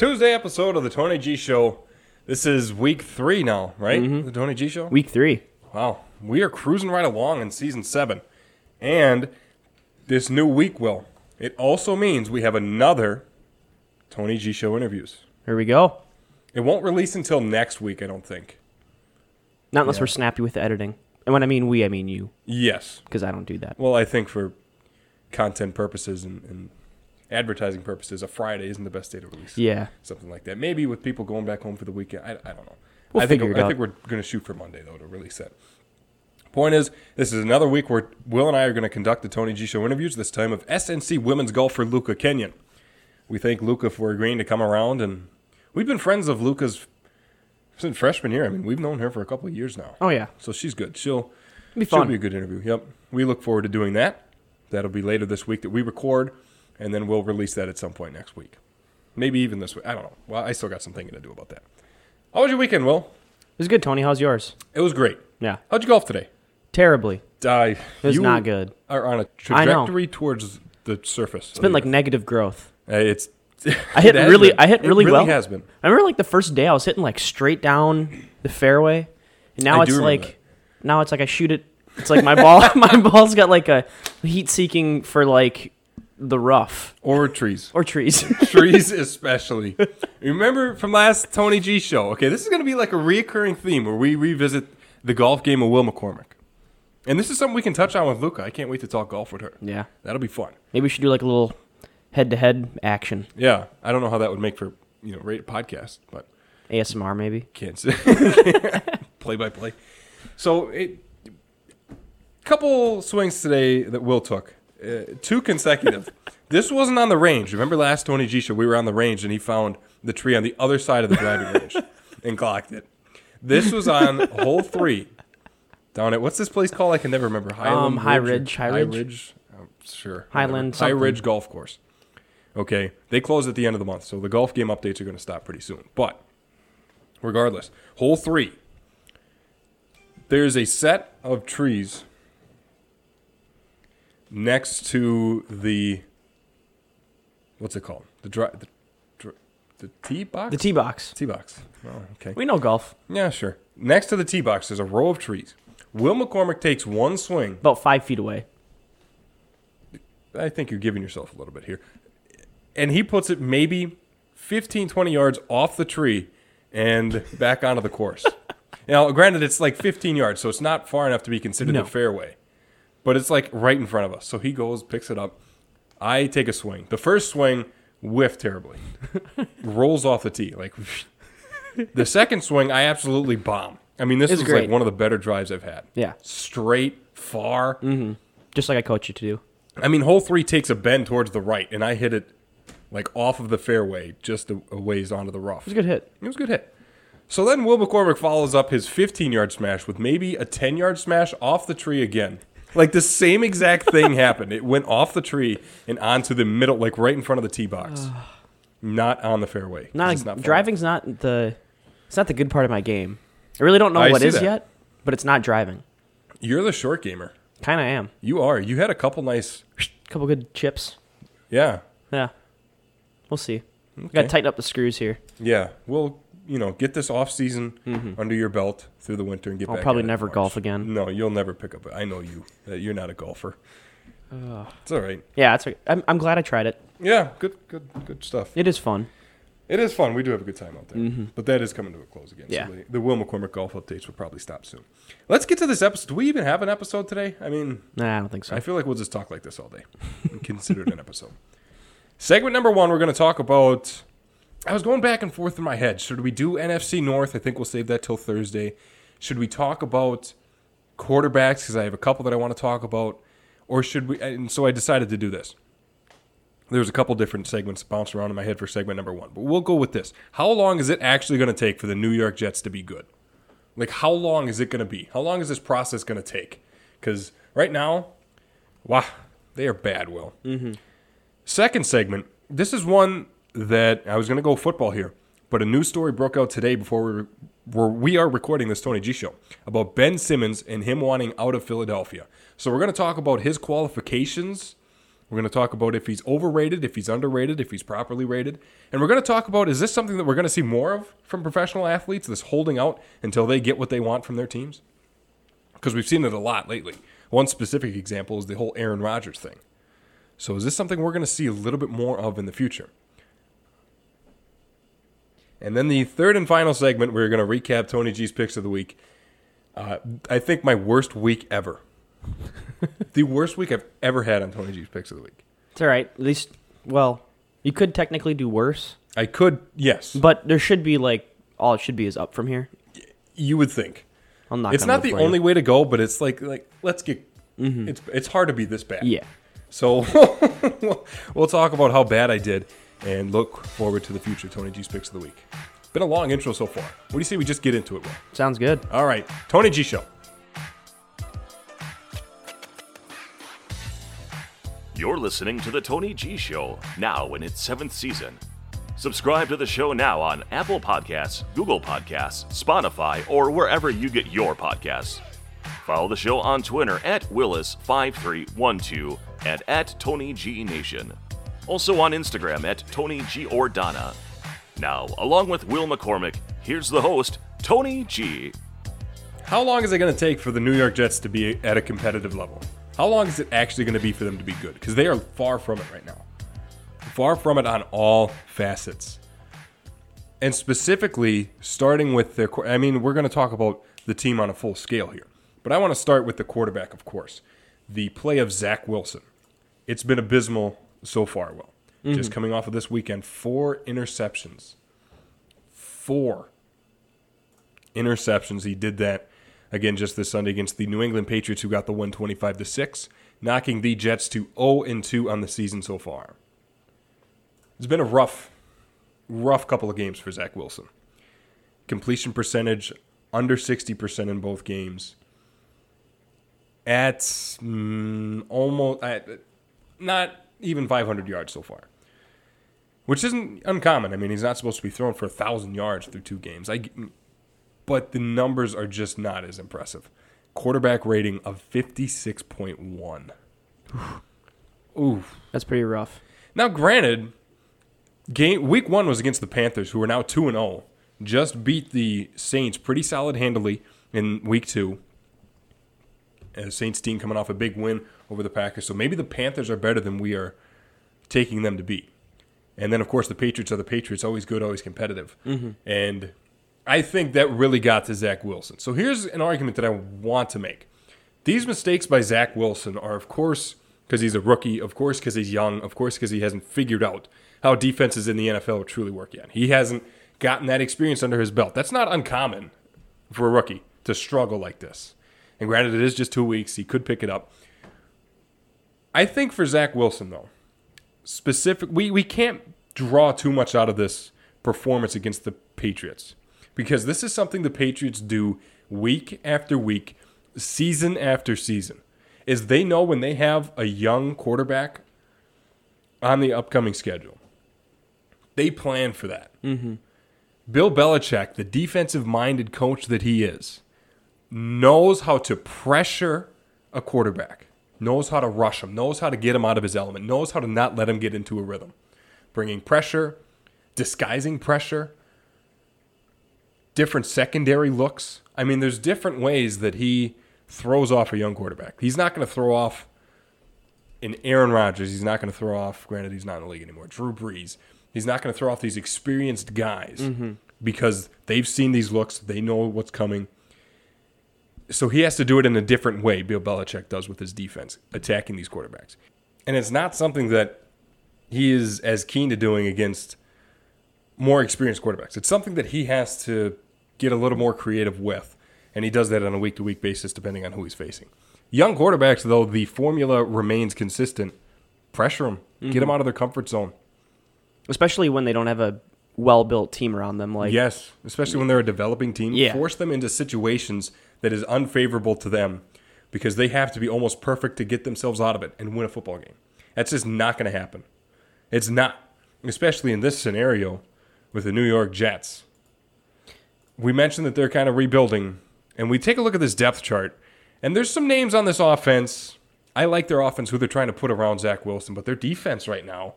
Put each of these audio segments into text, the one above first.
Tuesday episode of the Tony G Show. This is week three now, right? Mm-hmm. The Tony G Show. Week three. Wow, we are cruising right along in season seven, and this new week will. It also means we have another Tony G Show interviews. Here we go. It won't release until next week, I don't think. Not unless Yeah. we're snappy with the editing. And when I mean we, I mean you, Yes. because I don't do that. Well, I think for content purposes and, and advertising purposes, a Friday isn't the best day to release. Yeah. Something like that. Maybe with people going back home for the weekend. I, I don't know. We'll I think it I think we're going to shoot for Monday though to release that. Point is, this is another week where Will and I are going to conduct the Tony G Show interviews. This time of SNC women's golfer Luca Kenyon. We thank Luca for agreeing to come around, and we've been friends of Luca's since freshman year. I mean, we've known her for a couple of years now. Oh yeah. So she's good. She'll It'll be Should be a good interview. Yep. We look forward to doing that. That'll be later this week that we record, and then we'll release that at some point next week. Maybe even this week. I don't know. Well, I still got some thinking to do about that. How was your weekend, Will? It was good, Tony. How's yours? It was great. Yeah. How'd you golf today? Terribly. I, It was you not good. Are on a trajectory towards the surface. It's been like negative growth. Uh, it's. I hit it really- been. I hit It really well. has been. I remember like the first day I was hitting like straight down the fairway. And now I it's like now it's like I shoot it it's like my ball my ball's got like a heat seeking for like the rough Or trees. or trees. trees especially. Remember from last Tony G show? Okay, this is going to be like a reoccurring theme where we revisit the golf game of Will McCormick. And this is something we can touch on with Luca. I can't wait to talk golf with her. yeah. That'll be fun. Maybe we should do like a little head to head action. Yeah, I don't know how that would make for you know rate podcast, but ASMR maybe. can't say play by play. So a couple swings today that Will took, uh, two consecutive. this wasn't on the range. Remember last Tony G show we were on the range and he found the tree on the other side of the driving range and clocked it. This was on hole three down at what's this place called? I can never remember. Highland Um, High Ridge, High Ridge? Ridge. Oh, sure. Highland. High. Ridge Golf Course. Okay, they close at the end of the month, so the golf game updates are going to stop pretty soon. But regardless, hole three. There's a set of trees next to the what's it called? The dry the, the tee box. The tee box. tee box. Oh, okay. We know golf. Yeah, sure. Next to the tee box, there's a row of trees. Will McCormick takes one swing. About five feet away. I think you're giving yourself a little bit here. And he puts it maybe 15, 20 yards off the tree and back onto the course. now, granted, it's like 15 yards, so it's not far enough to be considered No. a fairway. But it's like right in front of us. So he goes, picks it up. I take a swing. The first swing, whiff terribly. Rolls off the tee. Like the second swing, I absolutely bomb. I mean, this is like one of the better drives I've had. Yeah. Straight, far. Mm-hmm. Just like I coach you to do. I mean, hole three takes a bend towards the right, and I hit it like off of the fairway, just a, a ways onto the rough. It was a good hit. It was a good hit. So then Will McCormick follows up his 15 yard smash with maybe a 10 yard smash off the tree again. Like the same exact thing happened. It went off the tree and onto the middle, like right in front of the tee box. not on the fairway. 'cause Not, it's driving's not the it's not the good part of my game. I really don't know I what see is that. yet, but it's not driving. You're the short gamer. Kind of am. You are. You had a couple nice. couple good chips. Yeah. Yeah. We'll see. Got Okay. to tighten up the screws here. Yeah. We'll, you know, get this off season under your belt through the winter and get Mm-hmm. I'll back probably at it never golf again. No, you'll never pick up. I know you. Uh, You're not a golfer. It's all right. Yeah, it's. I'm, I'm glad I tried it. Yeah, good, good, good stuff. It is fun. It is fun. We do have a good time out there. But that is coming to a close again. Yeah. So the, the Will McCormick golf updates will probably stop soon. Let's get to this episode. Do we even have an episode today? I mean, Nah, I don't think so. I feel like we'll just talk like this all day and consider it an episode. Segment number one, we're going to talk about. I was going back and forth in my head. Should we do NFC North? I think we'll save that till Thursday. Should we talk about quarterbacks? Because I have a couple that I want to talk about. Or should we? And so I decided to do this. There's a couple different segments bouncing around in my head for segment number one, but we'll go with this. How long is it actually going to take for the New York Jets to be good? Like, how long is it going to be? How long is this process going to take? Because right now, wow, they are bad, Will. Mm-hmm. Second segment, this is one that I was going to go football here, but a news story broke out today before we, were, we are recording this Tony G show about Ben Simmons and him wanting out of Philadelphia. So we're going to talk about his qualifications We're going to talk about if he's overrated, if he's underrated, if he's properly rated. And we're going to talk about is this something that we're going to see more of from professional athletes, this holding out until they get what they want from their teams? Because we've seen it a lot lately. One specific example is the whole Aaron Rodgers thing. So is this something we're going to see a little bit more of in the future? And then the third and final segment, we're going to recap Tony G's picks of the week. Uh, I think my worst week ever. the worst week I've ever had on Tony G's picks of the week. It's all right. At least, well, you could technically do worse, I could, yes, but there should be like all it should be is up from here. you would think. I'm not. It's not the only way to go, but it's like like let's get. It's it's hard to be this bad. Yeah. So we'll, we'll talk about how bad I did and look forward to the future Tony G's picks of the week. Been a long intro so far. What do you say we just get into it? Will? Sounds good. All right, Tony G show. You're listening to The Tony G Show, now in its seventh season. Subscribe to the show now on Apple Podcasts, Google Podcasts, Spotify, or wherever you get your podcasts. Follow the show on Twitter at Willis5312 and at Tony G Nation. Also on Instagram at Tony G Ordana. Now, along with Will McCormick, here's the host, Tony G. How long is it going to take for the New York Jets to be at a competitive level? How long is it actually going to be for them to be good? Because they are far from it right now. Far from it on all facets. And specifically, starting with their, I mean, we're going to talk about the team on a full scale here. But I want to start with the quarterback, of course. The play of Zach Wilson. It's been abysmal so far, Will. Just coming off of this weekend, four interceptions. Four interceptions. He did that again just this Sunday against the New England Patriots, who got the 125 to 6, knocking the Jets to 0 and 2 on the season so far. It's been a rough, rough couple of games for Zach Wilson. Completion percentage under 60% in both games. At mm, almost, at, not even 500 yards so far which isn't uncommon. I mean, he's not supposed to be thrown for a thousand yards through two games. I, but the numbers are just not as impressive. Quarterback rating of fifty six point one. Ooh. That's pretty rough. Now, granted, game week one was against the Panthers, who are now two and zero. Just beat the Saints pretty solid handily in week two. As Saints team coming off a big win over the Packers, so maybe the Panthers are better than we are taking them to be. And then, of course, the Patriots are the Patriots, always good, always competitive. Mm-hmm. And I think that really got to Zach Wilson. So here's an argument that I want to make. These mistakes by Zach Wilson are, of course, because he's a rookie, of course, because he's young, of course, because he hasn't figured out how defenses in the NFL truly work yet. He hasn't gotten that experience under his belt. That's not uncommon for a rookie to struggle like this. And granted, it is just two weeks. He could pick it up. I think for Zach Wilson, though, specific we, we can't draw too much out of this performance against the Patriots because this is something the Patriots do week after week, season after season. Is they know when they have a young quarterback on the upcoming schedule. They plan for that. Mm-hmm. Bill Belichick, the defensive minded coach that he is, knows how to pressure a quarterback, knows how to rush him, knows how to get him out of his element, knows how to not let him get into a rhythm. Bringing pressure, disguising pressure, different secondary looks. I mean, there's different ways that he throws off a young quarterback. He's not going to throw off an Aaron Rodgers. He's not going to throw off, granted, he's not in the league anymore, Drew Brees. He's not going to throw off these experienced guys mm-hmm. because they've seen these looks, they know what's coming. So he has to do it in a different way, Bill Belichick does with his defense, attacking these quarterbacks. And it's not something that he is as keen to doing against more experienced quarterbacks. It's something that he has to get a little more creative with. And he does that on a week to week basis depending on who he's facing. Young quarterbacks, though, the formula remains consistent. Pressure them, get them mm-hmm. out of their comfort zone. Especially when they don't have a well built team around them. Like Yes, especially when they're a developing team. Yeah. Force them into situations that is unfavorable to them because they have to be almost perfect to get themselves out of it and win a football game. That's just not going to happen. It's not, especially in this scenario with the New York Jets. We mentioned that they're kind of rebuilding, and we take a look at this depth chart, and there's some names on this offense. I like their offense, who they're trying to put around Zach Wilson, but their defense right now,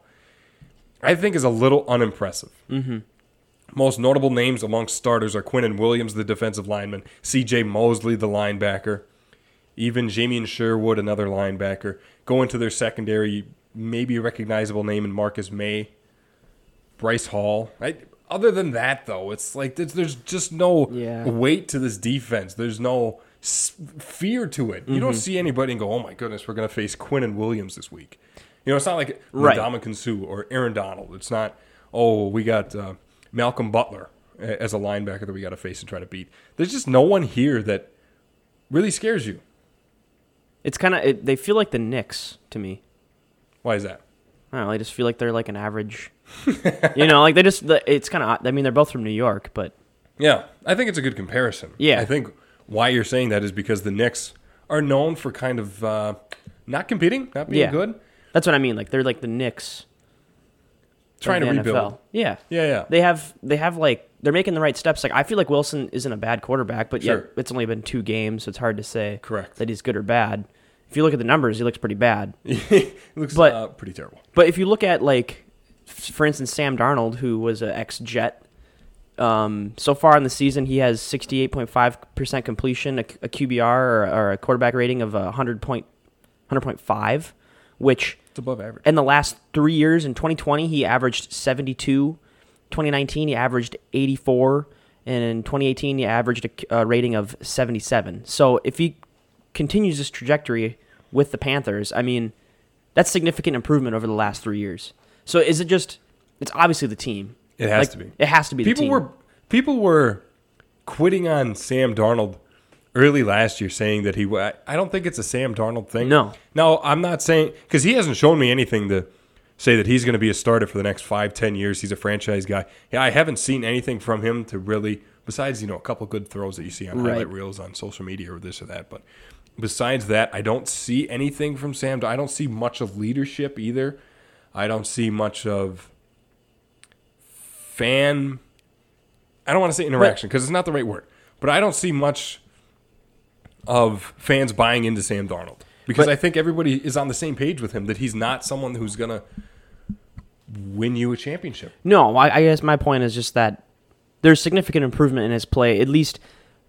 I think, is a little unimpressive. Mm-hmm. Most notable names amongst starters are Quinnen Williams, the defensive lineman, C.J. Mosley, the linebacker, even Jamien Sherwood, another linebacker. Go into their secondary, maybe a recognizable name in Marcus Maye, Bryce Hall. I, other than that, though, it's like there's, there's just no Yeah. weight to this defense. There's no s- fear to it. You Mm-hmm. don't see anybody and go, "Oh my goodness, we're going to face Quinnen Williams this week." You know, it's not like Right. Suh or Aaron Donald. It's not, "Oh, we got uh, Malcolm Butler as a linebacker that we got to face and try to beat." There's just no one here that really scares you. It's kind of it, they feel like the Knicks to me. Why is that? I don't know. I just feel like they're like an average. you know, like they just it's kind of. I mean, they're both from New York, but Yeah, I think it's a good comparison. Yeah. I think why you're saying that is because the Knicks are known for kind of uh, not competing, not being Yeah. good, that's what I mean. Like they're like the Knicks. Trying to the rebuild. NFL. Yeah. Yeah, yeah. They have they have like they're making the right steps. Like I feel like Wilson isn't a bad quarterback, but Sure. yet it's only been two games, so it's hard to say Correct. that he's good or bad. If you look at the numbers, he looks pretty bad. it looks But- uh, pretty terrible. But if you look at like, for instance, Sam Darnold, who was an ex-Jet, um, so far in the season he has 68.5% completion, a, a QBR or, or a quarterback rating of a 100 point, 100.5, which It's above average. in the last three years, in 2020 he averaged 72, 2019 he averaged 84, and in 2018 he averaged a, a uh, rating of 77. So if he continues this trajectory with the Panthers, I mean, that's significant improvement over the last three years. So is it just? It's obviously the team. It has Like, to be. It has to be. People the team. were people were quitting on Sam Darnold early last year, saying that he. I don't think it's a Sam Darnold thing. No. no, I'm not saying because he hasn't shown me anything to say that he's going to be a starter for the next five, ten years. He's a franchise guy. Yeah, I haven't seen anything from him to really. Besides, you know, a couple good throws that you see on Right. highlight reels on social media or this or that, but besides that, I don't see anything from Sam. I don't see much of leadership either. I don't see much of fan. I don't want to say interaction because it's not the right word, but I don't see much of fans buying into Sam Darnold because But- I think everybody is on the same page with him that he's not someone who's gonna win you a championship. No, I, I guess my point is just that there's significant improvement in his play, at least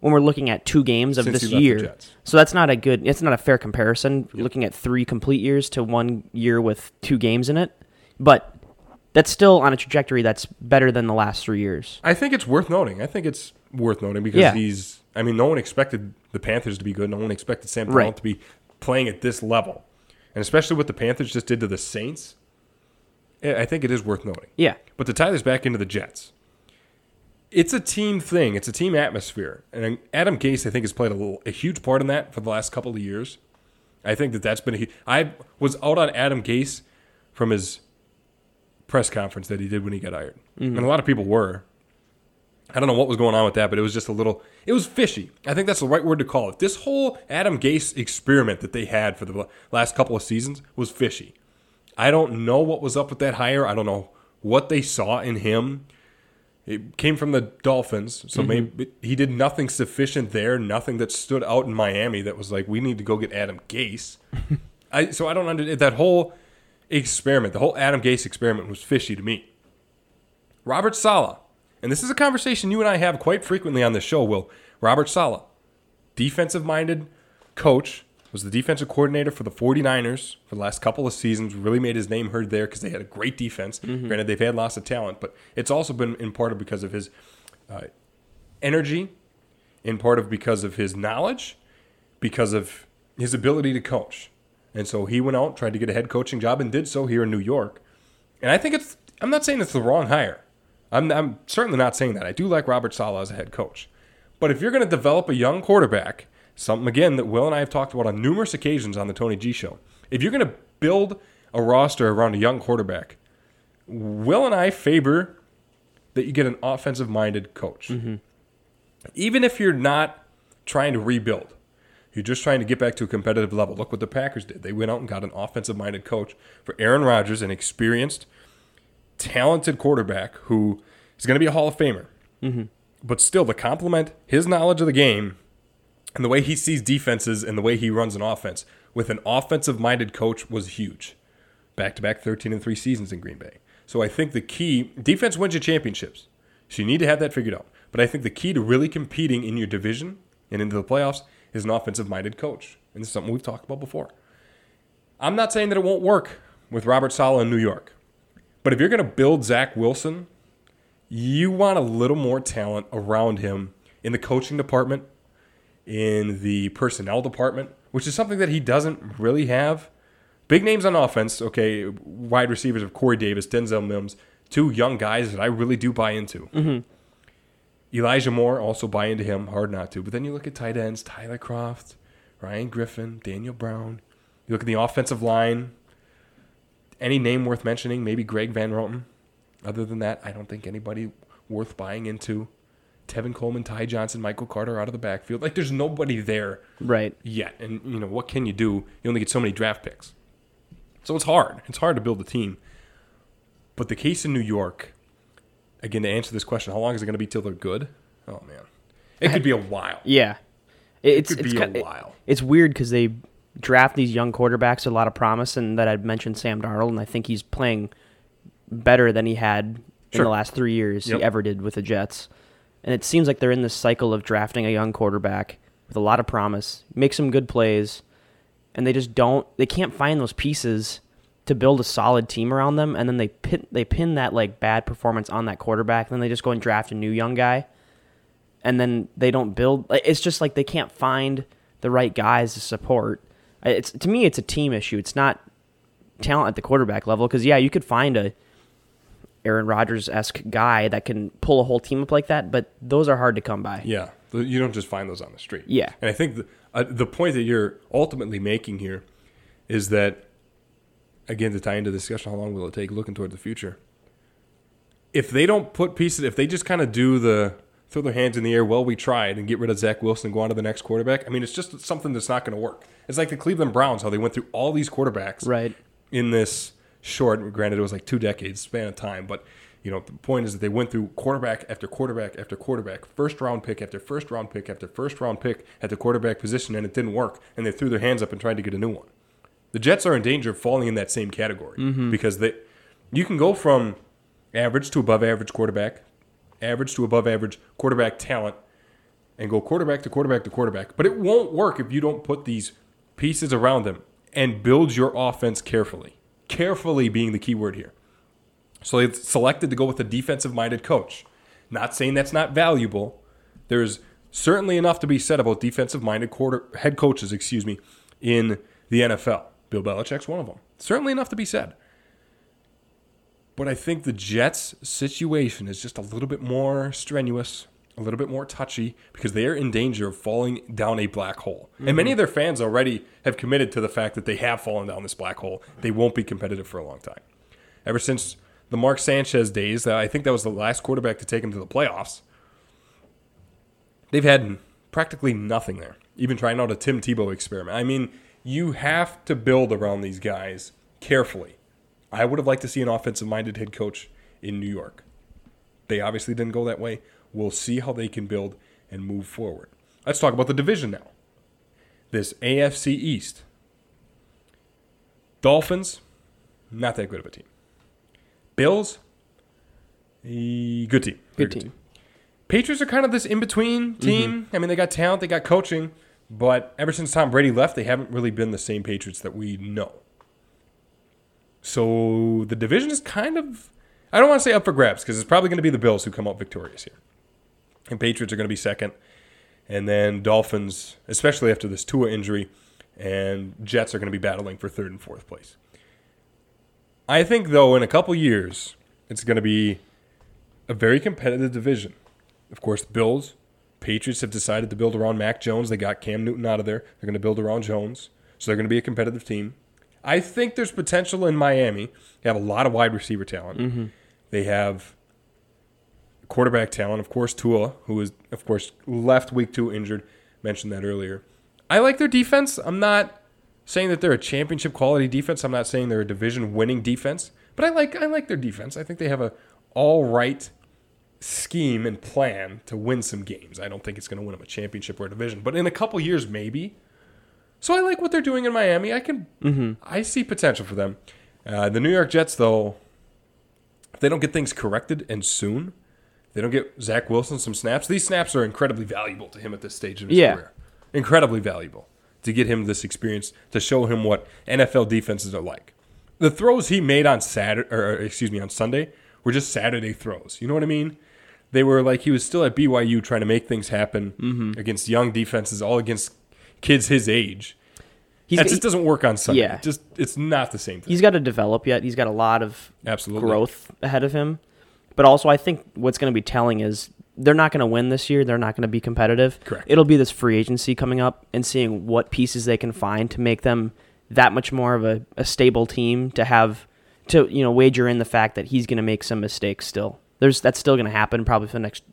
when we're looking at two games of Since this he left the year. So that's not a good. It's not a fair comparison. Looking at three complete years to one year with two games in it, but that's still on a trajectory that's better than the last three years. I think it's worth noting. I think it's worth noting because Yeah. he's. I mean, no one expected the Panthers to be good. No one expected Sam Darnold Right. to be playing at this level, and especially what the Panthers just did to the Saints. I I think it is worth noting. Yeah, But to tie this back into the Jets, it's a team thing. It's a team atmosphere, and um, Adam Gase, I think, has played a, little, a huge part in that for the last couple of years. I think that that's been. A, I was out on Adam Gase from his press conference that he did when he got hired, mm-hmm. and a lot of people were. I don't know what was going on with that, but it was just a little. It was fishy. I think that's the right word to call it. This whole Adam Gase experiment that they had for the last couple of seasons was fishy. I don't know what was up with that hire. I don't know what they saw in him. It came from the Dolphins, so mm-hmm. maybe he did nothing sufficient there. Nothing that stood out in Miami that was like, we need to go get Adam Gase. I so I don't understand that whole experiment. The whole Adam Gase experiment was fishy to me. Robert Saleh, and this is a conversation you and I have quite frequently on this show. Will Robert Saleh, defensive-minded coach, was the defensive coordinator for the 49ers for the last couple of seasons. Really made his name heard there because they had a great defense. Granted, they've had lots of talent, but it's also been in part of because of his uh, energy, in part of because of his knowledge, because of his ability to coach. And so he went out, tried to get a head coaching job, and did so here in New York. And I think it's, I'm not saying it's the wrong hire. I'm, I'm certainly not saying that. I do like Robert Saleh as a head coach. But if you're going to develop a young quarterback, something again that Will and I have talked about on numerous occasions on the Tony G show, if you're going to build a roster around a young quarterback, Will and I favor that you get an offensive minded coach. Mm-hmm. Even if you're not trying to rebuild, you're just trying to get back to a competitive level. Look what the Packers did. They went out and got an offensive minded coach for Aaron Rodgers, an experienced, talented quarterback who is going to be a Hall of Famer. Mm-hmm. But still, to complement his knowledge of the game and the way he sees defenses and the way he runs an offense with an offensive minded coach was huge. Back to back 13 and 3 seasons in Green Bay. So I think the key defense wins you championships. So you need to have that figured out. But I think the key to really competing in your division and into the playoffs is an offensive minded coach. And this is something we've talked about before. I'm not saying that it won't work with Robert Saleh in New York. But if you're going to build Zach Wilson, you want a little more talent around him in the coaching department, in the personnel department, which is something that he doesn't really have. Big names on offense, okay, wide receivers of Corey Davis, Denzel Mims, two young guys that I really do buy into. Mm-hmm. Elijah Moore, also buy into him, hard not to. But then you look at tight ends, Tyler Kroft, Ryan Griffin, Daniel Brown. You look at the offensive line, any name worth mentioning, maybe Greg Van Roten. Other than that, I don't think anybody worth buying into. Tevin Coleman, Ty Johnson, Michael Carter out of the backfield. Like there's nobody there Right. yet. And you know, what can you do? You only get so many draft picks. So it's hard. It's hard to build a team. But the case in New York, again, to answer this question, how long is it going to be till they're good? Oh man. It could be a while. Yeah. It's could it's be a ki- while. It's weird because they draft these young quarterbacks with a lot of promise, and that I'd mentioned Sam Darnold, and I think he's playing better than he had in the last three years Yep. he ever did with the Jets. And it seems like they're in this cycle of drafting a young quarterback with a lot of promise, make some good plays, and they just don't. They can't find those pieces to build a solid team around them, and then they pin they pin that like bad performance on that quarterback, and then they just go and draft a new young guy, and then they don't build. It's just like they can't find the right guys to support. It's to me, it's a team issue. It's not talent at the quarterback level because yeah, you could find a Aaron Rodgers esque guy that can pull a whole team up like that, but those are hard to come by. Yeah. You don't just find those on the street. Yeah. And I think the, uh, the point that you're ultimately making here is that, again, to tie into the discussion, how long will it take looking toward the future? If they don't put pieces, if they just kind of do the throw their hands in the air, well, we tried, and get rid of Zach Wilson and go on to the next quarterback, I mean, it's just something that's not going to work. It's like the Cleveland Browns, how they went through all these quarterbacks Right. in this short, granted, it was like two decades span of time, but you know, the point is that they went through quarterback after quarterback after quarterback, first round pick after first round pick after first round pick at the quarterback position, and it didn't work, and they threw their hands up and tried to get a new one. The Jets are in danger of falling in that same category mm-hmm. because they, you can go from average to above average quarterback, average to above average quarterback talent, and go quarterback to quarterback to quarterback. But it won't work if you don't put these pieces around them and build your offense carefully. Carefully being the key word here. So they selected to go with a defensive minded coach. Not saying that's not valuable. There's certainly enough to be said about defensive minded quarter head coaches, excuse me, in the NFL. Bill Belichick's one of them. Certainly enough to be said. But I think the Jets' situation is just a little bit more strenuous, a little bit more touchy, because they are in danger of falling down a black hole. And mm-hmm. many of their fans already have committed to the fact that they have fallen down this black hole. They won't be competitive for a long time. Ever since the Mark Sanchez days, I think that was the last quarterback to take them to the playoffs, they've had practically nothing there. Even trying out a Tim Tebow experiment. I mean, you have to build around these guys carefully. I would have liked to see an offensive minded head coach in New York. They obviously didn't go that way. We'll see how they can build and move forward. Let's talk about the division now. This AFC East. Dolphins, not that good of a team. Bills, a good team. Very Good team. Patriots are kind of this in between team. Mm-hmm. I mean, they got talent, they got coaching, but ever since Tom Brady left, they haven't really been the same Patriots that we know. So the division is kind of, I don't want to say up for grabs because it's probably going to be the Bills who come out victorious here. And Patriots are going to be second. And then Dolphins, especially after this Tua injury, and Jets are going to be battling for third and fourth place. I think, though, in a couple years, it's going to be a very competitive division. Of course, the Bills, Patriots have decided to build around Mac Jones. They got Cam Newton out of there. They're going to build around Jones. So they're going to be a competitive team. I think there's potential in Miami. They have a lot of wide receiver talent. Mm-hmm. They have quarterback talent. Of course, Tua, who is, of course, left week two injured. Mentioned that earlier. I like their defense. I'm not saying that they're a championship quality defense. I'm not saying they're a division winning defense. But I like I like their defense. I think they have a all right scheme and plan to win some games. I don't think it's going to win them a championship or a division, but in a couple years maybe. So I like what they're doing in Miami. I can, Mm-hmm. I see potential for them. Uh, the New York Jets, though, if they don't get things corrected and soon, they don't get Zach Wilson some snaps. These snaps are incredibly valuable to him at this stage in his Yeah. career. Incredibly valuable to get him this experience to show him what NFL defenses are like. The throws he made on Saturday, or excuse me, on Sunday, were just Saturday throws. You know what I mean? They were like he was still at BYU trying to make things happen Mm-hmm. against young defenses, all against kids his age. He's, That just doesn't work on Sunday. Yeah. Just it's not the same thing. he's got to develop yet. He's got a lot of Absolutely. growth ahead of him. But also, I think what's going to be telling is they're not going to win this year. They're not going to be competitive. Correct. It'll be this free agency coming up and seeing what pieces they can find to make them that much more of a, a stable team to have to you know wager in the fact that he's going to make some mistakes still. There's that's still going to happen probably for the next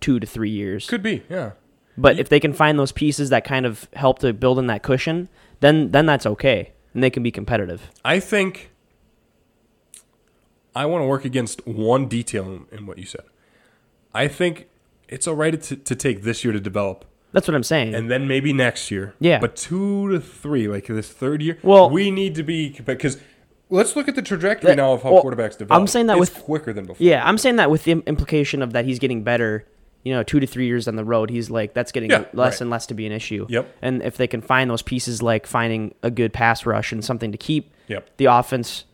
two to three years. Could be, yeah. But mm-hmm. if they can find those pieces that kind of help to build in that cushion, then then that's okay, and they can be competitive. I think I want to work against one detail in, in what you said. I think it's all right to, to take this year to develop, That's what I'm saying. and then maybe next year. Yeah. But two to three, like this third year, Well- we need to be because let's look at the trajectory That- now of how well, quarterbacks develop. I'm saying that it's with- quicker than before. yeah, I'm saying that with the implication of that he's getting better. You know, two to three years down the road, he's like that's getting Yeah, less right. and less to be an issue. Yep. And if they can find those pieces, like finding a good pass rush and something to keep Yep. the offense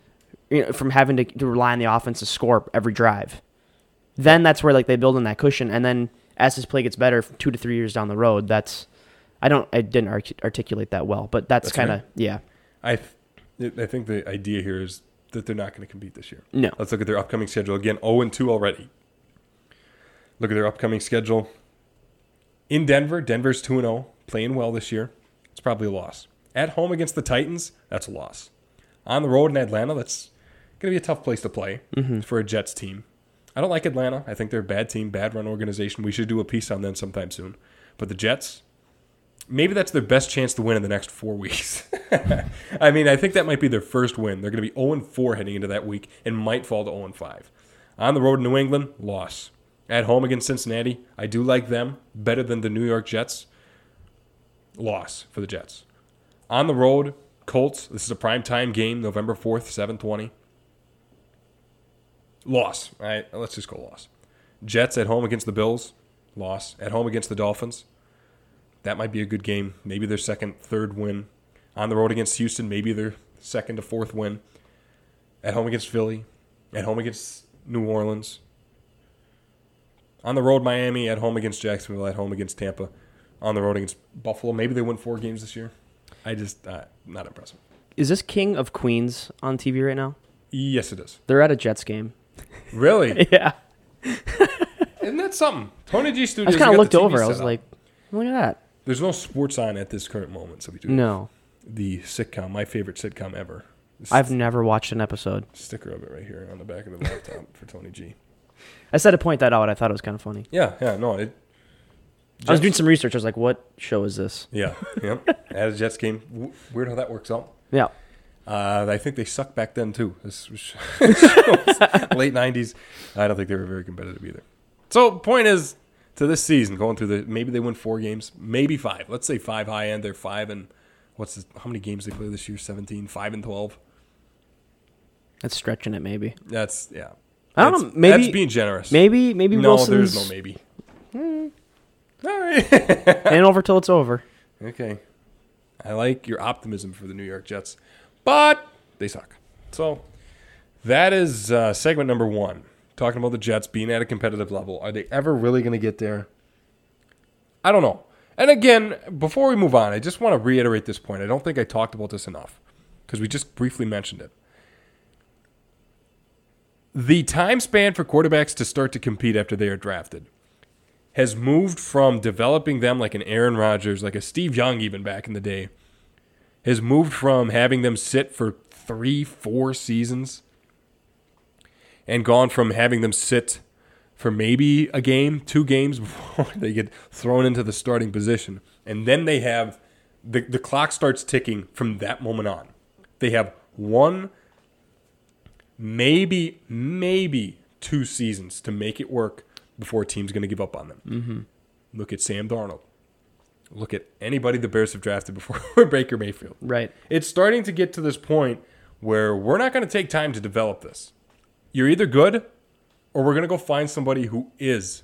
you know, from having to, to rely on the offense to score every drive, then that's where like they build in that cushion. And then as his play gets better, two to three years down the road, that's I don't I didn't artic- articulate that well, but that's, That's kind of right. yeah. I th- I think the idea here is that they're not going to compete this year. No. Let's look at their upcoming schedule again. 0 and 2 already. Look at their upcoming schedule. In Denver, Denver's 2 and 0, playing well this year. It's probably a loss. At home against the Titans, that's a loss. On the road in Atlanta, that's going to be a tough place to play mm-hmm. for a Jets team. I don't like Atlanta. I think they're a bad team, bad run organization. We should do a piece on them sometime soon. But the Jets, maybe that's their best chance to win in the next four weeks. I mean, I think that might be their first win. They're going to be 0 4 heading into that week and might fall to 0 5. On the road in New England, loss. At home against Cincinnati, I do like them better than the New York Jets. Loss for the Jets. On the road, Colts. This is a prime time game, November 4th, 720. Loss. All right, let's just go loss. Jets at home against the Bills. Loss. At home against the Dolphins. That might be a good game. Maybe their second, third win. On the road against Houston, maybe their second to fourth win. At home against Philly. At home against New Orleans. On the road, Miami. At home against Jacksonville. At home against Tampa. On the road against Buffalo. Maybe they win four games this year. I just, uh, not impressive. Is this King of Queens on TV right now? Yes, it is. They're at a Jets game. Really? Yeah. Isn't that something? Tony G I Studios. just kind of looked over. I was up. like, look at that. there's no sports on at this current moment, so we do No, the sitcom, my favorite sitcom ever. I've never watched an episode. sticker of it right here on the back of the laptop for Tony G. I said to point that out. I thought it was kind of funny. Yeah, yeah, no, it. I was doing some research. I was like, what show is this? Yeah, yeah. As a Jets game, w- weird how that works out. Yeah. Uh, I think they sucked back then too. This was late '90s. I don't think they were very competitive either. So, point is, to this season, going through the maybe they win four games, maybe five. Let's say five high end. They're five and what's this, how many games they play this year? 17, five and twelve. That's stretching it, maybe. That's yeah. I don't That's- know, maybe- that's being generous. Maybe, maybe no, Wilson's there's no maybe. All right. ain't over till it's over. Okay. I like your optimism for the New York Jets, but they suck. So that is uh, segment number one. Talking about the Jets being at a competitive level. Are they ever really going to get there? I don't know. And again, before we move on, I just want to reiterate this point. I don't think I talked about this enough because we just briefly mentioned it. The time span for quarterbacks to start to compete after they are drafted has moved from developing them like an Aaron Rodgers, like a Steve Young, even back in the day, has moved from having them sit for three, four seasons and gone from having them sit for maybe a game, two games before they get thrown into the starting position. And then they have the, the clock starts ticking from that moment on. They have one, maybe, maybe two seasons to make it work before a team's going to give up on them. Mm-hmm. Look at Sam Darnold. Look at anybody the Bears have drafted before Baker Mayfield. Right. It's starting to get to this point where we're not going to take time to develop this. You're either good or we're going to go find somebody who is.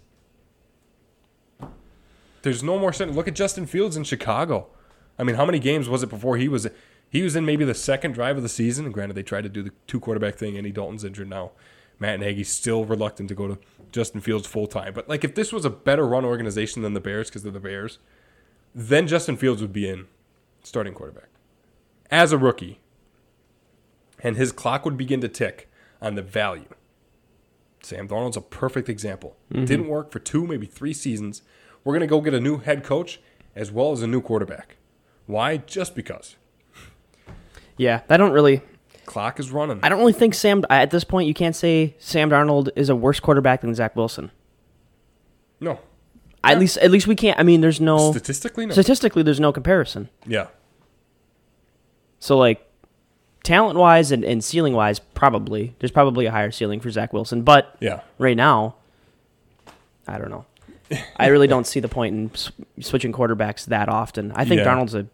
There's no more sense. Look at Justin Fields in Chicago. I mean, how many games was it before he was he was in maybe the second drive of the season? And granted, they tried to do the two quarterback thing. Andy Dalton's injured now. Matt Nagy's still reluctant to go to Justin Fields full time. But like, if this was a better run organization than the Bears because they're the Bears, then Justin Fields would be in starting quarterback as a rookie, and his clock would begin to tick on the value. Sam Darnold's a perfect example. Mm-hmm. Didn't work for two, maybe three seasons. We're going to go get a new head coach as well as a new quarterback. Why? Just because. Yeah, I don't really. Clock is running. I don't really think Sam. At this point, you can't say Sam Darnold is a worse quarterback than Zach Wilson. no. At least, at least we can't. I mean, there's no Statistically, no. statistically, there's no comparison. yeah. So like, talent wise and, and ceiling wise, probably there's probably a higher ceiling for Zach Wilson. But Yeah. right now, I don't know. I really don't see the point in switching quarterbacks that often. I think Yeah. Darnold's a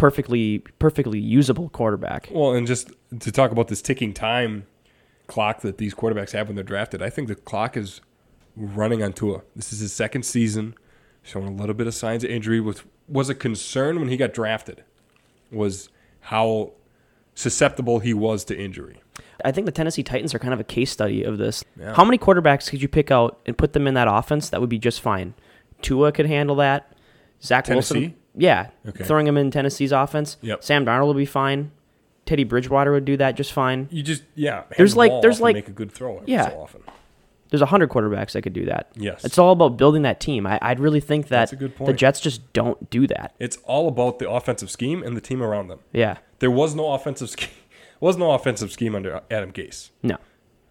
perfectly perfectly usable quarterback. Well, and just to talk about this ticking time clock that these quarterbacks have when they're drafted, I think the clock is running on Tua. This is his second season, showing a little bit of signs of injury. Was was a concern when he got drafted, was how susceptible he was to injury. I think the Tennessee Titans are kind of a case study of this. Yeah. How many quarterbacks could you pick out and put them in that offense that would be just fine? Tua could handle that. Zach Tennessee? Wilson, yeah, Okay. throwing him in Tennessee's offense. Yep. Sam Darnold would be fine. Teddy Bridgewater would do that just fine. You just yeah. There's the like- there's like- make a good throw Yeah. so often. There's a hundred quarterbacks that could do that. Yes. it's all about building that team. I, I'd really think that That's a good the. Jets just don't do that. It's all about the offensive scheme and the team around them. Yeah, There was no offensive scheme. Was no offensive scheme under Adam Gase. no,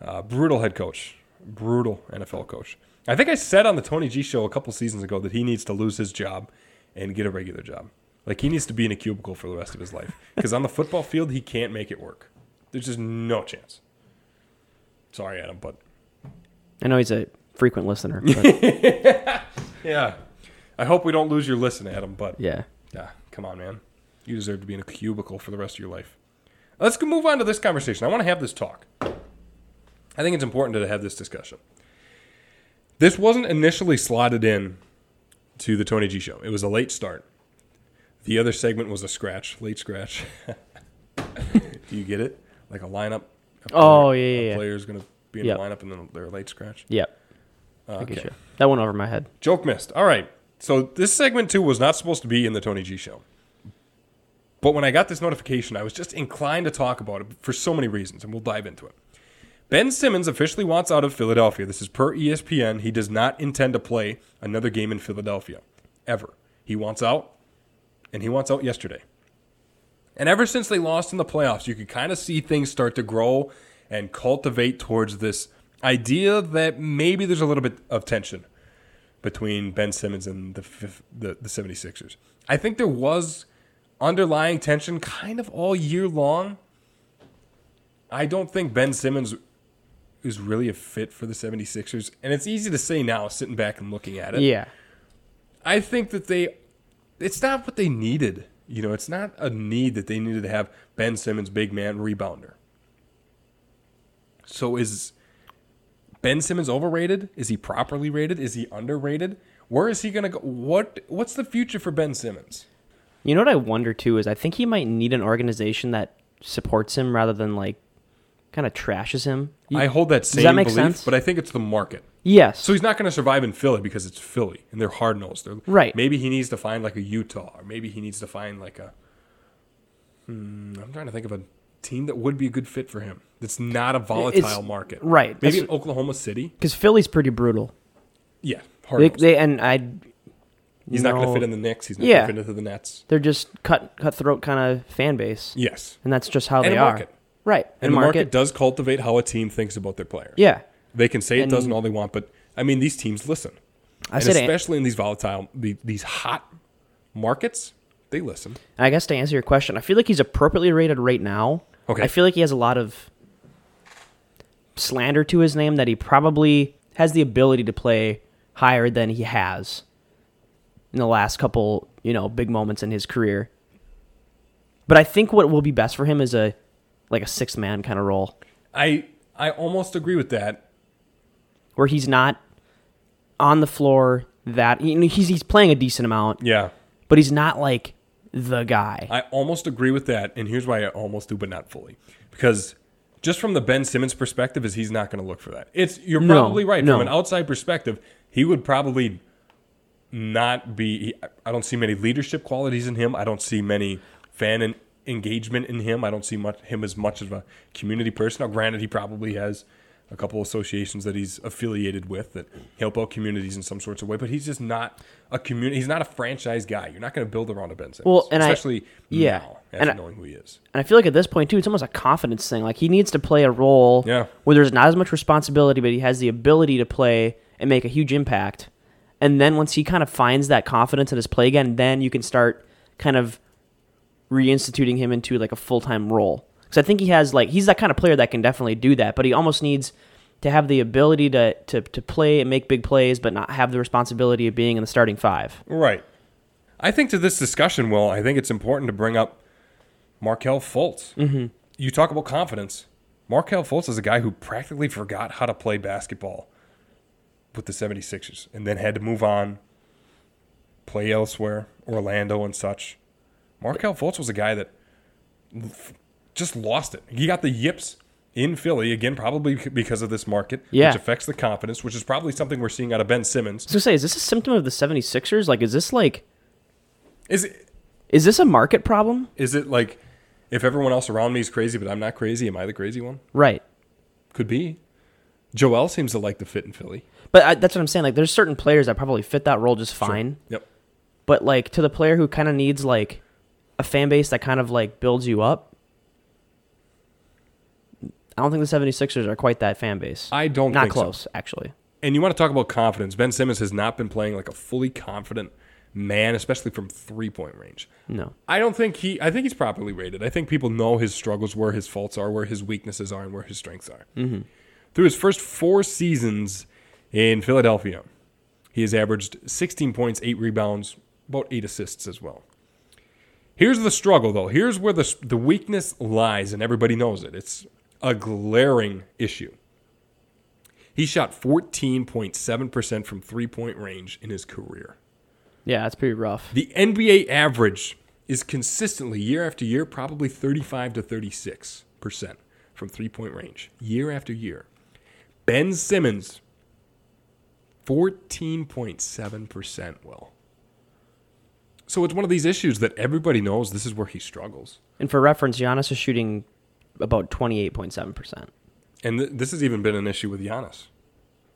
Uh, brutal head coach, brutal NFL coach. I think I said on the Tony G show a couple seasons ago that he needs to lose his job and get a regular job. Like he needs to be in a cubicle for the rest of his life because on the football field he can't make it work. There's just no chance. Sorry, Adam, but I know he's a frequent listener. But yeah, I hope we don't lose your listen, Adam. But yeah, yeah, come on, man, you deserve to be in a cubicle for the rest of your life. Let's move on to this conversation. I want to have this talk. I think it's important to have this discussion. This wasn't initially slotted in to the Tony G show. It was a late start. The other segment was a scratch, late scratch. Do you get it? Like a lineup. A Oh, player- yeah, yeah, A player's gonna be in Yep. the lineup and then they're a late scratch. yep. Uh, I Okay. you. That went over my head. Joke missed. All right. So this segment two was not supposed to be in the Tony G show. But when I got this notification, I was just inclined to talk about it for so many reasons, and we'll dive into it. Ben Simmons officially wants out of Philadelphia. This is per ESPN. He does not intend to play another game in Philadelphia, ever. He wants out, and he wants out yesterday. And ever since they lost in the playoffs, you could kind of see things start to grow and cultivate towards this idea that maybe there's a little bit of tension between Ben Simmons and the the, the 76ers. I think there was underlying tension kind of all year long. I don't think Ben Simmons is really a fit for the 76ers. And it's easy to say now, sitting back and looking at it. Yeah. I think that they, it's not what they needed. You know, it's not a need that they needed to have Ben Simmons, big man, rebounder. So is Ben Simmons overrated? Is he properly rated? Is he underrated? Where is he going to go? What What's the future for Ben Simmons? You know what I wonder too is I think he might need an organization that supports him rather than like kind of trashes him. You- I hold that same that belief, sense? but I think it's the market. yes. So he's not going to survive in Philly because it's Philly and they're hard nosed. They're Right. Maybe he needs to find like a Utah, or maybe he needs to find like a. Hmm, I'm trying to think of a team that would be a good fit for him. That's not a volatile market. right, Maybe that's- Oklahoma City. because Philly's pretty brutal. Yeah. Hard They, they and I. He's not going to fit in the Knicks. He's not Yeah. going to fit into the Nets. They're just cut cutthroat kind of fan base, Yes. and that's just how And they are. market. Right. And, the market. does cultivate how a team thinks about their players. Yeah. They can say And- it doesn't all they want, but I mean, these teams listen. I and said, especially in these volatile, these hot markets, they listen. I guess to answer your question, I feel like he's appropriately rated right now. Okay. I feel like he has a lot of slander to his name that he probably has the ability to play higher than he has in the last couple you know, big moments in his career. But I think what will be best for him is a like a sixth man kind of role I I almost agree with that. where he's not on the floor that you know, he's he's playing a decent amount, Yeah. but he's not like the guy. I almost agree with that, and here's why I almost do, but not fully. Because just from the Ben Simmons perspective, is he's not going to look for that. It's you're No, probably right. no. From an outside perspective, he would probably not be. he- I don't see many leadership qualities in him. I don't see many fan en- engagement in him. I don't see much him as much of a community person. Now, granted, he probably has a couple associations that he's affiliated with that help out communities in some sorts of way, but he's just not a community. He's not a franchise guy. You're not going to build around a Ben Simmons, Well, and I- especially yeah. now And I- knowing who he is. And I feel like at this point too, it's almost a confidence thing. Like he needs to play a role Yeah. where there's not as much responsibility, but he has the ability to play and make a huge impact. And then once he kind of finds that confidence in his play again, then you can start kind of reinstituting him into like a full time role. Because I think he has like he's that kind of player that can definitely do that, but he almost needs to have the ability to to, to play and make big plays, but not have the responsibility of being in the starting five. Right. I think to this discussion, Will, I think it's important to bring up Markelle Fultz. Mm-hmm. You talk about confidence. Markelle Fultz is a guy who practically forgot how to play basketball with the 76ers and then had to move on, play elsewhere, Orlando and such. Markelle Fultz was a guy that just lost it. He got the yips in Philly, again, probably because of this market, Yeah. which affects the confidence, which is probably something we're seeing out of Ben Simmons. So say, is this a symptom of the 76ers? Like, is this like Is it, is this a market problem? Is it like if everyone else around me is crazy, but I'm not crazy, am I the crazy one? Right. Could be. Joel seems to like the fit in Philly. But I, that's what I'm saying. Like, there's certain players that probably fit that role just fine. Yep. But like to the player who kind of needs like a fan base that kind of like builds you up, I don't think the 76ers are quite that fan base. I don't Not think so. close, actually. And you want to talk about confidence. Ben Simmons has not been playing like a fully confident man, especially from three point range. No. I don't think he I think he's properly rated. I think people know his struggles, where his faults are, where his weaknesses are, and where his strengths are. Mm-hmm. Through his first four seasons in Philadelphia, he has averaged 16 points, eight rebounds, about eight assists as well. Here's the struggle, though. Here's where the the weakness lies, and everybody knows it. It's a glaring issue. He shot 14.7% from three point range in his career. Yeah, that's pretty rough. The NBA average is consistently year after year, probably 35 to 36 percent from three point range, year after year. Ben Simmons, 14.7 percent. Well, so it's one of these issues that everybody knows. This is where he struggles, And for reference, Giannis is shooting about 28.7%. and th- this has even been an issue with Giannis.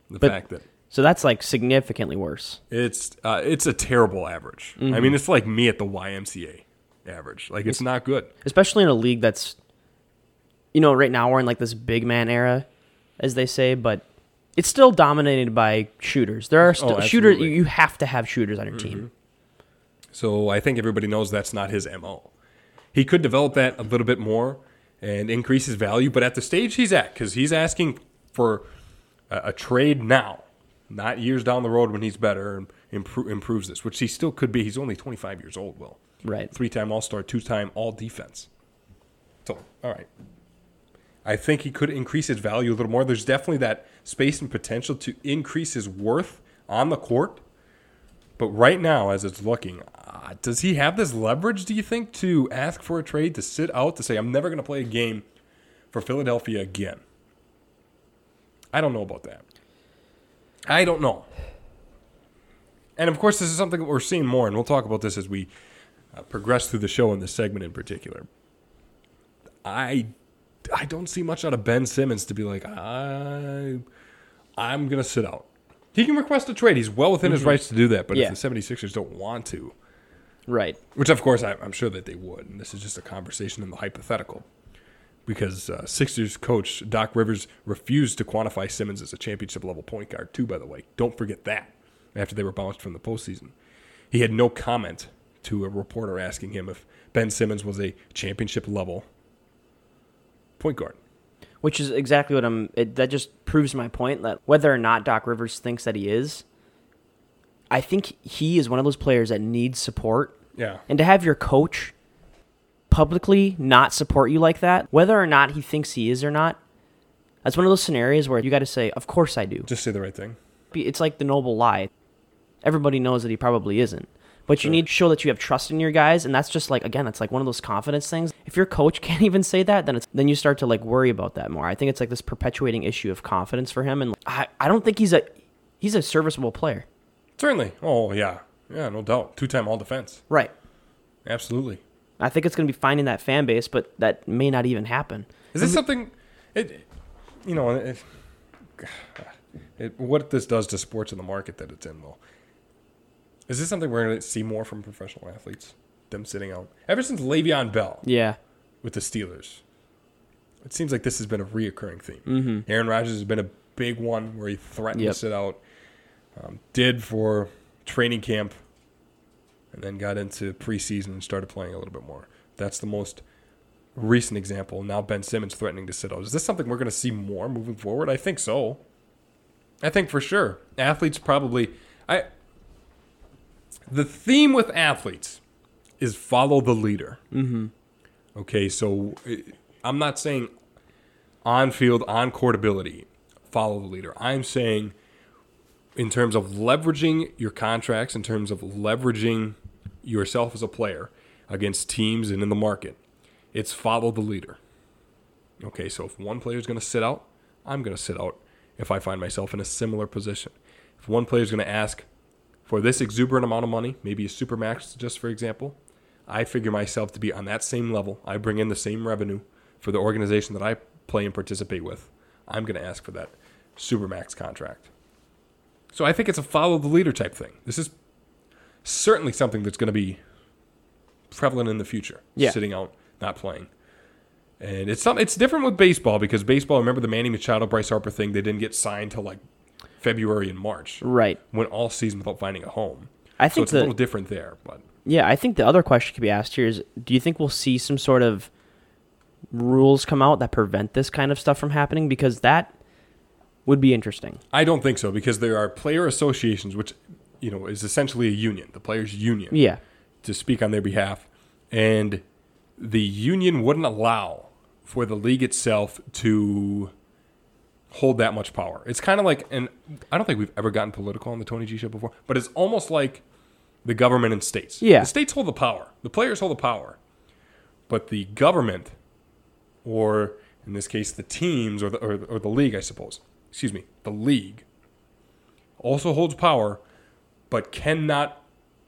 The But- fact that So that's like significantly worse. It's uh, it's a terrible average. I mean, it's like me at the YMCA average. Like it's not good. Especially in a league that's you know, right now we're in like this big man era as they say, but it's still dominated by shooters. There are still shooters you you have to have shooters on your team. So I think everybody knows that's not his mo. He could develop that a little bit more and increase his value, but at the stage he's at, because he's asking for a, a trade now, not years down the road when he's better and impro- improves this, which he still could be. He's only 25 years old. Will Right. three-time All-Star, two-time All Defense. So all right. I think he could increase his value a little more. There's definitely that space and potential to increase his worth on the court. But right now, as it's looking, uh, does he have this leverage, do you think, to ask for a trade, to sit out, to say, I'm never going to play a game for Philadelphia again? I don't know about that. I don't know. And of course, this is something that we're seeing more, and we'll talk about this as we uh, progress through the show in this segment in particular. I I don't see much out of Ben Simmons to be like I I'm gonna sit out. He can request a trade. He's well within his rights to do that. But Yeah. if the 76ers don't want to, Right. which of course I, I'm sure that they would, and this is just a conversation in the hypothetical, because uh, Sixers coach Doc Rivers refused to quantify Simmons as a championship level point guard too. By the way, don't forget that. After they were bounced from the postseason, he had no comment to a reporter asking him if Ben Simmons was a championship level point guard. Which is exactly what I'm. It, that just proves my point that whether or not Doc Rivers thinks that he is, I think he is one of those players that needs support. Yeah. And to have your coach publicly not support you like that, whether or not he thinks he is or not, that's one of those scenarios where you got to say, "Of course I do." Just say the right thing. It's like the noble lie. Everybody knows that he probably isn't. But you need to show that you have trust in your guys, and that's just like again, it's like one of those confidence things. If your coach can't even say that, then it's then you start to like worry about that more. I think it's like this perpetuating issue of confidence for him, and I, I don't think he's a he's a serviceable player. Certainly. Oh yeah. Yeah, no doubt. Two time all defense. Right. Absolutely. I think it's going to be finding that fan base, but that may not even happen. Is this something? It, you know, it, it, what this does to sports in the market that it's in, though. Is this something we're going to see more from professional athletes? Them sitting out ever since Le'Veon Bell Yeah. with the Steelers. It seems like this has been a reoccurring theme. Mm-hmm. Aaron Rodgers has been a big one where he threatened Yep. to sit out. Um, did for training camp, and then got into preseason and started playing a little bit more. That's the most recent example. Now Ben Simmons threatening to sit out. Is this something we're going to see more moving forward? I think so. I think for sure. Athletes probably. I. The theme with athletes is follow the leader. Mm-hmm. Okay, so eh, I'm not saying on field, on court ability, follow the leader. I'm saying in terms of leveraging your contracts, in terms of leveraging yourself as a player against teams and in the market, it's follow the leader. Okay, so if one player is going to sit out, I'm going to sit out if I find myself in a similar position. If one player is going to ask for this exuberant amount of money, maybe a super max, just for example, I figure myself to be on that same level. I bring in the same revenue for the organization that I play and participate with. I'm going to ask for that super max contract. So I think it's a follow the leader type thing. This is certainly something that's going to be prevalent in the future. Yeah. Sitting out, not playing. And it's some, it's different with baseball because baseball, remember the Manny Machado, Bryce Harper thing, they didn't get signed till like February and March. Right. Went all season without finding a home. I so think it's the- a little different there, but Yeah, I think the other question could be asked here is do you think we'll see some sort of rules come out that prevent this kind of stuff from happening? Because that would be interesting. I don't think so because there are player associations, which you know is essentially a union, the players' union, Yeah. to speak on their behalf, and the union wouldn't allow for the league itself to hold that much power. It's kind of like, and I don't think we've ever gotten political on the Tony G show before, but it's almost like the government and states. Yeah. the states hold the power, the players hold the power, but the government, or in this case, the teams or the or, or the league, I suppose. Excuse me, the league also holds power, but cannot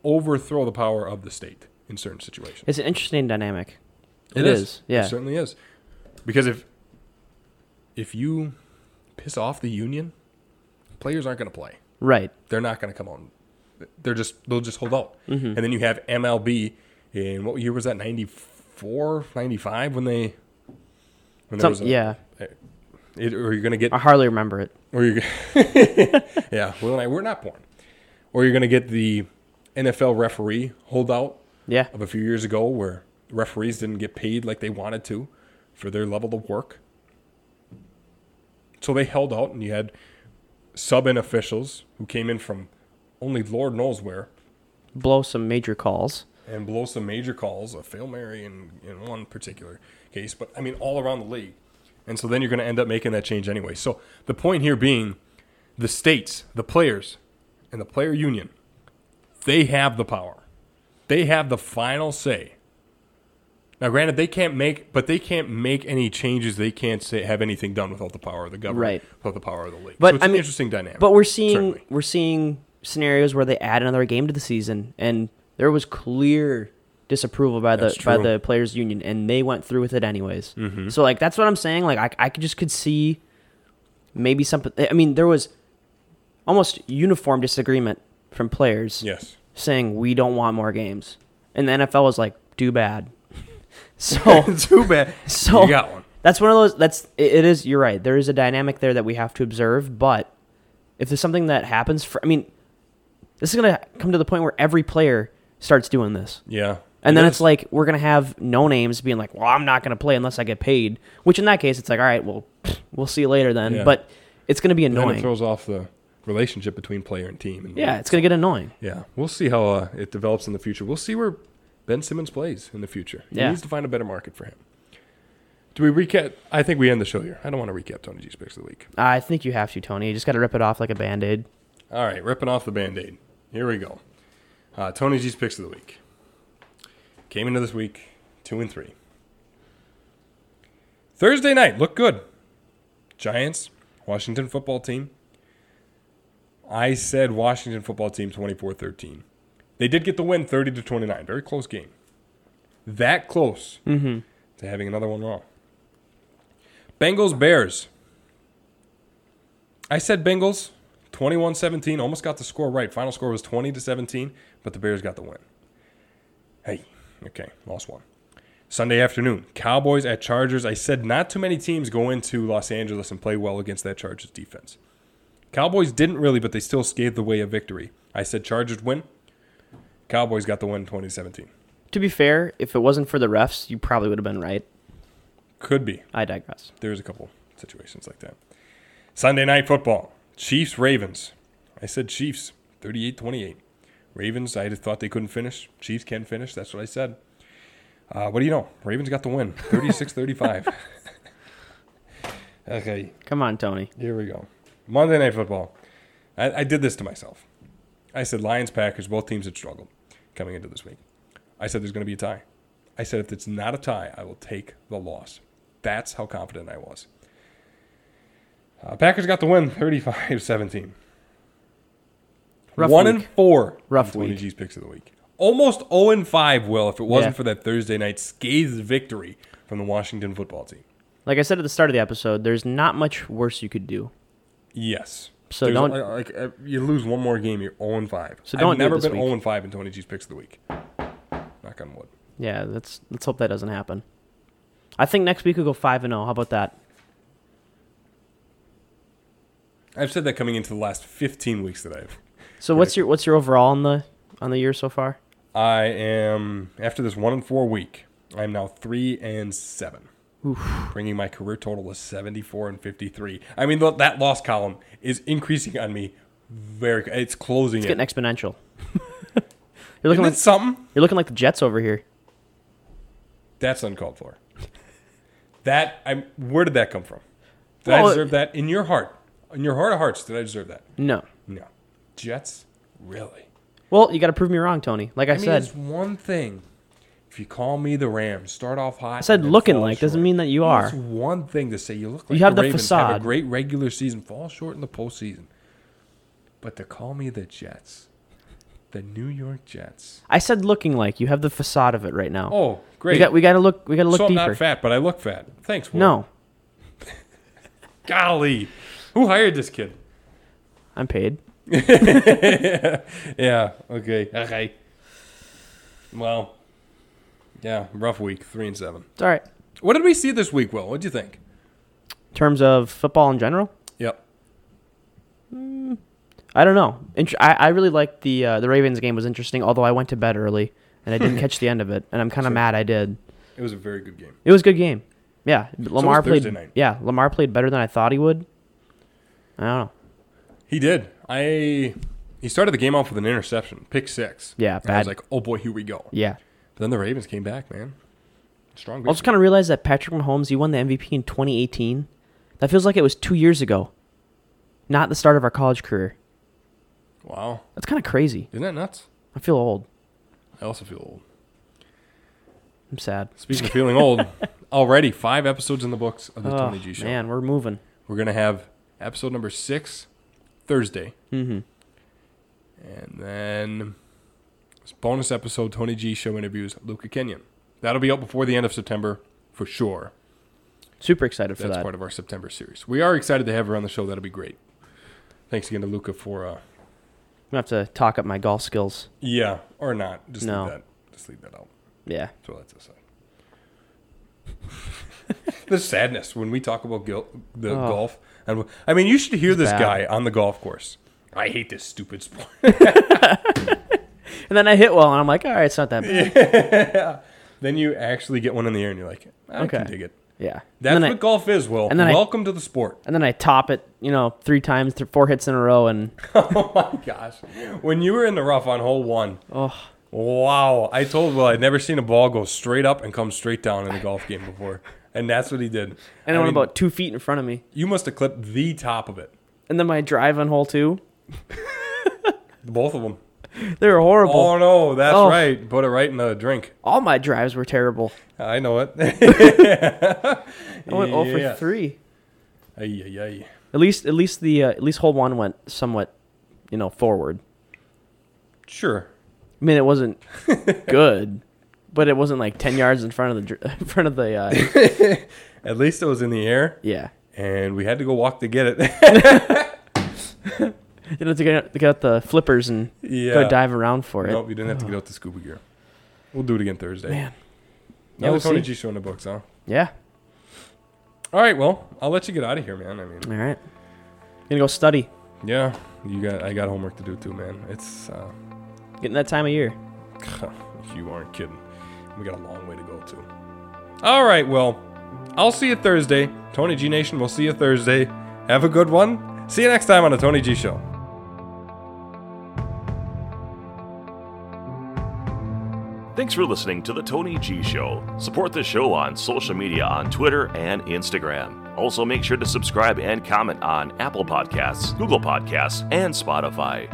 overthrow the power of the state in certain situations. It's an interesting dynamic. It It is. is, yeah. It certainly is. Because if if you piss off the union, players aren't going to play. Right. They're not going to come on. They're just they'll just hold out. Mm-hmm. And then you have MLB in what year was that? 94, 95 when they when there was a, yeah. It, or you're going to get I hardly remember it. or you're Yeah, Will and I we're not born. Or you're going to get the NFL referee holdout Yeah. of a few years ago where referees didn't get paid like they wanted to for their level of work. So they held out, and you had sub in officials who came in from only Lord knows where Blow some major calls. and blow some major calls, a Fail Mary in, in one particular case, but I mean all around the league. And so then you're going to end up making that change anyway. So the point here being the states, the players, and the player union, they have the power. They have the final say. Now, granted, they can't make, but they can't make any changes. They can't say have anything done without the power of the government, Right. without the power of the league. But, so it's I an mean- interesting dynamic. But we're seeing certainly. we're seeing scenarios where they add another game to the season, and there was clear disapproval by the by the players union, and they went through with it anyways. Mm-hmm. So like that's what I'm saying. Like I I could just could see maybe something. I mean, there was almost uniform disagreement from players yes, saying we don't want more games, and the NFL was like, "Do bad." so too bad. so you got one. that's one of those. That's it it is. You're right. There is a dynamic there that we have to observe. But if there's something that happens, for I mean, this is gonna come to the point where every player starts doing this, Yeah, and then is. it's like we're gonna have no names being like, "Well, I'm not gonna play unless I get paid." Which in that case, it's like, all right, well, we'll see you later then. Yeah. But it's gonna be Then it throws off the relationship between player and team. And Yeah, it's gonna get annoying. yeah, we'll see how uh, it develops in the future. We'll see where Ben Simmons plays in the future. He Yeah. needs to find a better market for him. Do we recap? I think we end the show here. I don't want to recap Tony G's picks of the week. I think you have to, Tony. You just got to rip it off like a band aid. All right, ripping off the band aid. Here we go. Uh, Tony G's picks of the week. Came into this week two and three. Thursday night looked good. Giants, Washington football team. I said Washington football team 24 13. They did get the win 30 to 29. Very close game. That close Mm-hmm. to having another one wrong. Bengals Bears. I said Bengals 21-17, almost got the score right. Final score was 20 to 17, but the Bears got the win. Hey, okay, lost one. Sunday afternoon, Cowboys at Chargers. I said not too many teams go into Los Angeles and play well against that Chargers defense. Cowboys didn't really, but they still scathed the way of victory. I said Chargers win. Cowboys got the win 2017. To be fair, if it wasn't for the refs, you probably would have been right. Could be. I digress. There's a couple situations like that. Sunday night football. Chiefs Ravens. I said Chiefs 38-28. Ravens, I thought they couldn't finish. Chiefs can finish. That's what I said. Uh, what do you know? Ravens got the win 36-35. okay, Come on, Tony. here we go. Monday night football. I, I did this to myself. I said Lions Packers, both teams had struggled coming into this week. I said there's going to be a tie. I said if it's not a tie, I will take the loss. That's how confident I was. Uh, Packers got the win 35 17. Rough One week. and four. Rough in Tony week. G's picks of the week. Almost 0 and 5, Will, if it wasn't Yeah. for that Thursday night scathed victory from the Washington football team. Like I said at the start of the episode, there's not much worse you could do. Yes. So don't- uh, like uh, you lose one more game, you're 0 and 5. So don't I've do it never this been week. 0 and 5 in Tony G's picks of the week. Knock on wood. Yeah, let's let's hope that doesn't happen. I think next week we'll go five and zero. How about that? I've said that coming into the last 15 weeks that I've. So what's your what's your overall on the on the year so far? I am after this one and four week. I am now three and seven, bringing my career total to 74 and 53. I mean, th- that loss column is increasing on me. Very, it's closing It's in. getting exponential. you're Isn't looking it like something? you're looking like the Jets over here. That's uncalled for. That I'm. where did that come from? Did Well, I deserve that in your heart? In your heart of hearts, did I deserve that? No. No. Jets, really? Well, you got to prove me wrong, Tony. Like I, I mean, said, it's one thing. If you call me the Rams, start off hot. I said looking like doesn't mean that you are. It's one thing to say you look like You have the, the Ravens, have a great regular season, fall short in the postseason. But to call me the Jets, the New York Jets. I said looking like you have the facade of it right now. Oh, great. we got we got to look we got to look so I'm deeper. not fat, but I look fat. Thanks. Will. no, Golly. Who hired this kid? I'm paid. Yeah. Okay. Okay. Well. Yeah. Rough week. Three and seven. It's all right. What did we see this week, Will? What do you think? In terms of football in general, Yep. I don't know. Int- I, I really liked the uh, the Ravens game was interesting. Although I went to bed early and I didn't catch the end of it, and I'm kind of Sure. mad I did. It was a very good game. It was a good game. Yeah, Lamar Thursday played. night. Yeah, Lamar played better than I thought he would. I don't know. He did. I. He started the game off with an interception, pick six. Yeah, And I was like, oh boy, here we go. Yeah, But then the Ravens came back, man. Strong. I also kind of realized that Patrick Mahomes he won the MVP in 2018. That feels like it was two years ago, not the start of our college career. Wow. That's kind of crazy. Isn't that nuts? I feel old. I also feel old. I'm sad. Speaking of feeling old, already five episodes in the books of the Tony G Show. man, we're moving. We're gonna have episode number six Thursday, Mm-hmm. and then this bonus episode Tony G Show interviews Luca Kenyon. That'll be out before the end of September for sure. Super excited for That's that. That's part of our September series. We are excited to have her on the show. That'll be great. Thanks again to Luca for uh, I'm gonna have to talk up my golf skills. yeah or not. Just No. leave that. Just leave that out. Yeah. So that's aside. the sadness when we talk about gil- the Oh. golf, and I mean, you should hear It's this bad. guy on the golf course. I hate this stupid sport. And then I hit well, and I'm like, all right, it's not that bad. then you actually get one in the air, and you're like, I Okay. can dig it. Yeah. That's what I, golf is, Will. and then I- Welcome to the sport. and then I top it, you know, three times, th- four hits in a row, and oh my gosh. When you were in the rough on hole one, oh, wow. I told Will I'd never seen a ball go straight up and come straight down in a golf game before. And that's what he did. and I went mean, about two feet in front of me. You must have clipped the top of it. And then my drive on hole two, Both of them. they were horrible. Oh no, that's Oh. right. Put it right in the drink. All my drives were terrible. I know it. I went 0 for three. Ay, ay, ay. At least, at least the uh, at least hole one went somewhat, you know, forward. Sure. I mean, it wasn't good, but it wasn't like ten yards in front of the in front of the. Uh, At least it was in the air, yeah, and we had to go walk to get it. you know, to get, to get out the flippers and yeah. go dive around for it. Nope, you didn't have to get out the scuba gear. We'll do it again Thursday. Man, Another we'll Tony see. G show in the books, huh? yeah. All right, well, I'll let you get out of here, man. I mean, All right, gonna go study. yeah, you got I got homework to do too, man. It's uh, Getting that time of year. you aren't kidding. We got a long way to go too. All right, well, I'll see you Thursday. Tony G Nation, we'll see you Thursday. Have a good one. See you next time on the Tony G Show. Thanks for listening to The Tony G Show. Support the show on social media on Twitter and Instagram. Also, make sure to subscribe and comment on Apple Podcasts, Google Podcasts, and Spotify.